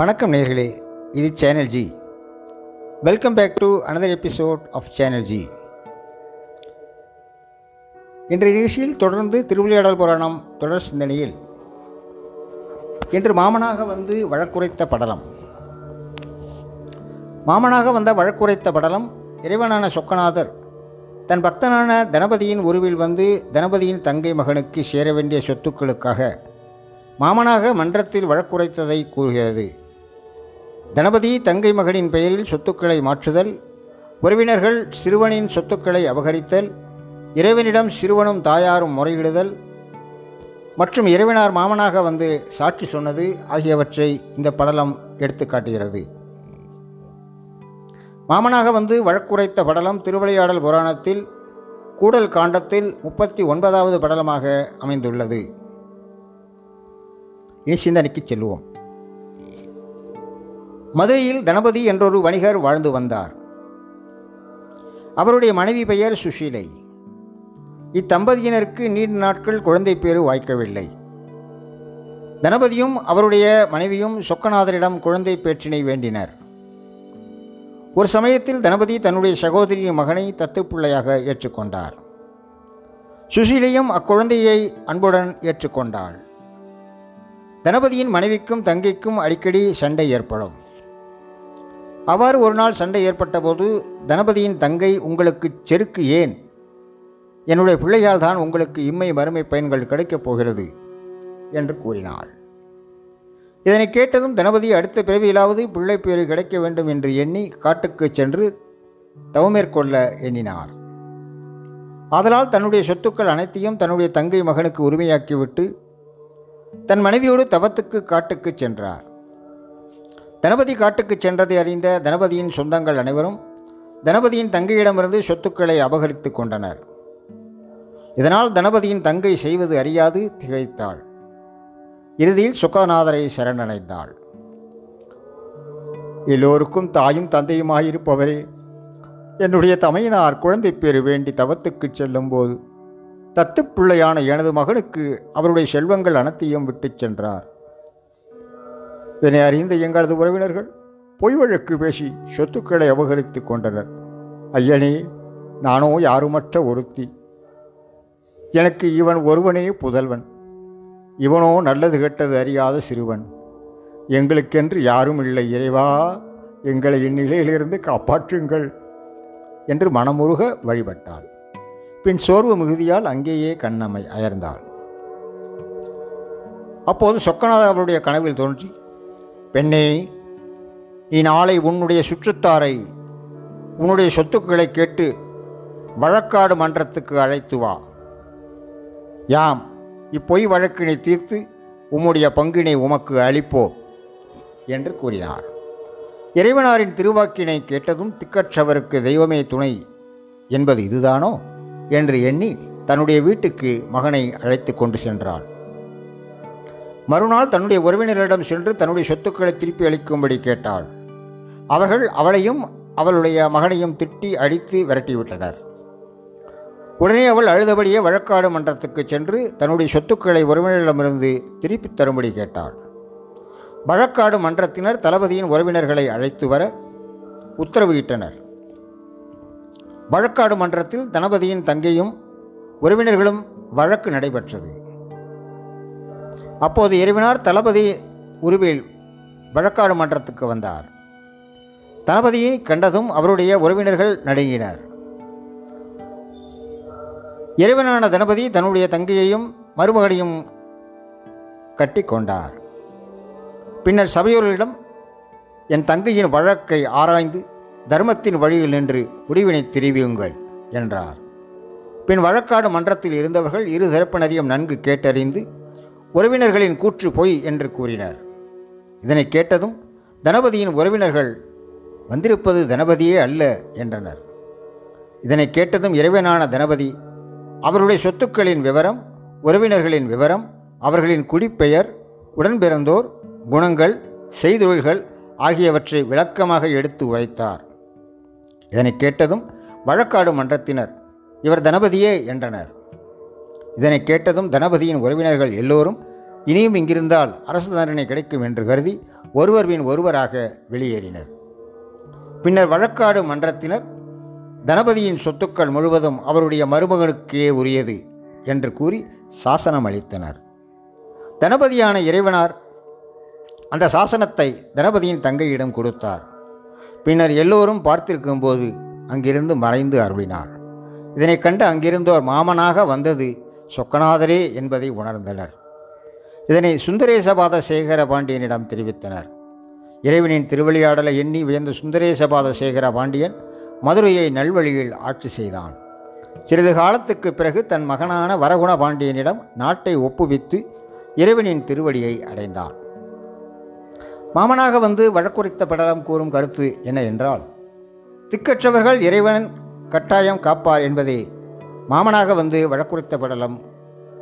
வணக்கம் நேர்களே இது channel G welcome back to another episode of channel G இன்றைய நிகழ்ச்சியில் தொடர்ந்து திருவிளையாடல் புராணம் தொடர் சிந்தனையில் இன்று மாமனாக வந்து வழக்குரைத்த படலம். மாமனாக வந்த வழக்குரைத்த படலம் இறைவனான சொக்கநாதர் தன் பக்தனான தனபதியின் உருவில் வந்து தனபதியின் தங்கை மகனுக்கு சேர வேண்டிய சொத்துக்களுக்காக மாமனாக மன்றத்தில் வழக்குரைத்ததை கூறுகிறது. தனபதி தங்கை மகனின் பெயரில் சொத்துக்களை மாற்றுதல் உறவினர்கள் சிறுவனின் சொத்துக்களை அபகரித்தல் இறைவனிடம் சிறுவனும் தாயாரும் முறையிடுதல் மற்றும் இறைவனார் மாமனாக வந்து சாட்சி சொன்னது ஆகியவற்றை இந்த படலம் எடுத்து காட்டுகிறது. மாமனாக வந்து வழக்குரைத்த படலம் திருவிளையாடல் புராணத்தில் கூடல் காண்டத்தில் முப்பத்தி ஒன்பதாவது படலமாக அமைந்துள்ளது. இனி சிந்தனைக்கு செல்வோம். மதுரையில் தனபதி என்றொரு வணிகர் வாழ்ந்து வந்தார். அவருடைய மனைவி பெயர் சுஷீலை. இத்தம்பதியினருக்கு நீண்ட நாட்கள் குழந்தை பேறு வாய்க்கவில்லை. தனபதியும் அவருடைய மனைவியும் சொக்கநாதரிடம் குழந்தை பேற்றினை வேண்டினர். ஒரு சமயத்தில் தனபதி தன்னுடைய சகோதரியின் மகனை தத்துப்பிள்ளையாக ஏற்றுக்கொண்டார். சுஷீலையும் அக்குழந்தையை அன்புடன் ஏற்றுக்கொண்டாள். தனபதியின் மனைவிக்கும் தங்கைக்கும் அடிக்கடி சண்டை ஏற்படும். அவ்வாறு ஒரு நாள் சண்டை ஏற்பட்டபோது தனபதியின் தங்கை உங்களுக்கு செருக்கு ஏன்? என்னுடைய பிள்ளையால் தான் உங்களுக்கு இம்மை மறுமை பயன்கள் கிடைக்கப் போகிறது என்று கூறினாள். இதனை கேட்டதும் தனபதி அடுத்த பிறவியிலாவது பிள்ளை பேறு கிடைக்க வேண்டும் என்று எண்ணி காட்டுக்கு சென்று தவமேற்கொள்ள எண்ணினார். ஆதலால் தன்னுடைய சொத்துக்கள் அனைத்தையும் தன்னுடைய தங்கை மகனுக்கு உரிமையாக்கிவிட்டு தன் மனைவியோடு தவத்துக்கு காட்டுக்கு சென்றார். தனபதி காட்டுக்கு சென்றதை அறிந்த தனபதியின் சொந்தங்கள் அனைவரும் தனபதியின் தங்கையிடமிருந்து சொத்துக்களை அபகரித்து கொண்டனர். இதனால் தனபதியின் தங்கை செய்வது அறியாது திகைத்தாள். இறுதியில் சுகநாதரை சரணடைந்தாள். எல்லோருக்கும் தாயும் தந்தையுமாயிருப்பவரே என்னுடைய தமையனார் குழந்தை பேறு வேண்டி தவத்துக்கு செல்லும்போது தத்துப்பிள்ளையான எனது மகனுக்கு அவருடைய செல்வங்கள் அனைத்தையும் விட்டுச் சென்றார். இதனை அறிந்த எங்களது உறவினர்கள் பொய் வழக்கு பேசி சொத்துக்களை அபகரித்து கொண்டனர். ஐயனே நானோ யாருமற்ற ஒருத்தி. எனக்கு இவன் ஒருவனே புதல்வன். இவனோ நல்லது கெட்டது அறியாத சிறுவன். எங்களுக்கென்று யாரும் இல்லை இறைவா. எங்களை இந்நிலையிலிருந்து காப்பாற்றுங்கள் என்று மனமுருக வழிபட்டாள். பின் சோர்வு மிகுதியால் அங்கேயே கண்ணம்மை அயர்ந்தாள். அப்போது சொக்கநாத அவருடைய கனவில் தோன்றி பெண்ணே நீ நாளை உன்னுடைய சுற்றுத்தாரை உன்னுடைய சொத்துக்களை கேட்டு வழக்காடு மன்றத்துக்கு அழைத்து வா. யாம் இப்பொய் வழக்கினை தீர்த்து உம்முடைய பங்கினை உமக்கு அளிப்போ என்று கூறினார். இறைவனாரின் திருவாக்கினை கேட்டதும் திக்கற்றவருக்கு தெய்வமே துணை என்பது இதுதானோ என்று எண்ணி தன்னுடைய வீட்டுக்கு மகனை அழைத்து கொண்டு சென்றாள். மறுநாள் தன்னுடைய உறவினர்களிடம் சென்று தன்னுடைய சொத்துக்களை திருப்பி அளிக்கும்படி கேட்டாள். அவர்கள் அவளையும் அவளுடைய மகனையும் திட்டி அடித்து விரட்டிவிட்டனர். உடனே அவள் அழுதபடியே வழக்காடு மன்றத்துக்கு சென்று தன்னுடைய சொத்துக்களை உறவினரிடமிருந்து திருப்பித் தரும்படி கேட்டாள். வழக்காடு மன்றத்தினர் தளபதியின் உறவினர்களை அழைத்து வர உத்தரவிட்டனர். வழக்காடு மன்றத்தில் தனபதியின் தங்கையும் உறவினர்களும் வழக்கு நடைபெற்றது. அப்போது இறைவனார் தளபதி உருவில் வழக்காடு மன்றத்துக்கு வந்தார். தளபதியை கண்டதும் அவருடைய உறவினர்கள் நடுங்கினர். இறைவனான தனபதி தன்னுடைய தங்கையையும் மருமகனையும் கட்டி கொண்டார். பின்னர் சபையோர்களிடம் என் தங்கையின் வழக்கை ஆராய்ந்து தர்மத்தின் வழியில் நின்று முடிவினை தெரிவியுங்கள் என்றார். பின் வழக்காடு மன்றத்தில் இருந்தவர்கள் இரு தரப்பினரையும் நன்கு கேட்டறிந்து உறவினர்களின் கூற்று பொய் என்று கூறினர். இதனை கேட்டதும் தனபதியின் உறவினர்கள் வந்திருப்பது தனபதியே அல்ல என்றனர். இதனை கேட்டதும் இறைவனான தனபதி அவருடைய சொத்துக்களின் விவரம் உறவினர்களின் விவரம் அவர்களின் குடிப்பெயர் உடன்பிறந்தோர் குணங்கள் செய்தொழில்கள் ஆகியவற்றை விளக்கமாக எடுத்து உரைத்தார். இதனை கேட்டதும் வழக்காடு மன்றத்தினர் இவர் தனபதியே என்றனர். இதனை கேட்டதும் தனபதியின் உறவினர்கள் எல்லோரும் இனியும் இங்கிருந்தால் அரசு தண்டனை கிடைக்கும் என்று கருதி ஒருவர் பின் ஒருவராக வெளியேறினர். பின்னர் வழக்காடு மன்றத்தினர் தனபதியின் சொத்துக்கள் முழுவதும் அவருடைய மருமகனுக்கே உரியது என்று கூறி சாசனம் அளித்தனர். தனபதியான இறைவனார் அந்த சாசனத்தை தனபதியின் தங்கையிடம் கொடுத்தார். பின்னர் எல்லோரும் பார்த்திருக்கும்போது அங்கிருந்து மறைந்து அருளினார். இதனை கண்டு அங்கிருந்தோர் மாமனாக வந்தது சொக்கநாதரே என்பதை உணர்ந்தனர். இதனை சுந்தரேசபாத சேகர பாண்டியனிடம் தெரிவித்தனர். இறைவனின் திருவிளையாடலை எண்ணி வியந்த சுந்தரேசபாத சேகர பாண்டியன் மதுரையை நல்வழியில் ஆட்சி செய்தான். சிறிது காலத்துக்கு பிறகு தன் மகனான வரகுண பாண்டியனிடம் நாட்டை ஒப்புவித்து இறைவனின் திருவடியை அடைந்தான். மாமனாக வந்து வழக்குரைத்த படலம் கூறும் கருத்து என்ன என்றால் திக்கற்றவர்கள் இறைவன் கட்டாயம் காப்பார் என்பதே மாமனாக வந்து வழக்குரைத்த படலம்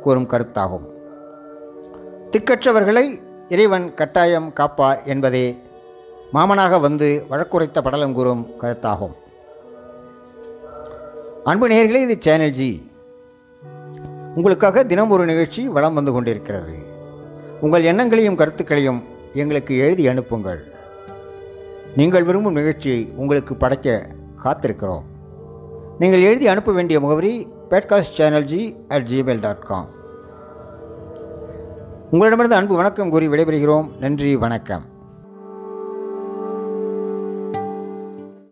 கூறும் கருத்தாகும். திக்கற்றவர்களை இறைவன் கட்டாயம் காப்பார் என்பதே மாமனாக வந்து வழக்குரைத்த படலம் கூறும் கருத்தாகும். அன்பு நேர்களே இது சேனல் ஜி. உங்களுக்காக தினம் ஒரு நிகழ்ச்சி வலம் வந்து கொண்டிருக்கிறது. உங்கள் எண்ணங்களையும் கருத்துக்களையும் எங்களுக்கு எழுதி அனுப்புங்கள். நீங்கள் விரும்பும் நிகழ்ச்சியை உங்களுக்கு படைக்க காத்திருக்கிறோம். நீங்கள் எழுதி அனுப்ப வேண்டிய முகவரி podcast channel G at gmail dot com உங்களிடமிருந்து அன்பு வணக்கம் கூறி விடைபெறுகிறோம். நன்றி வணக்கம்.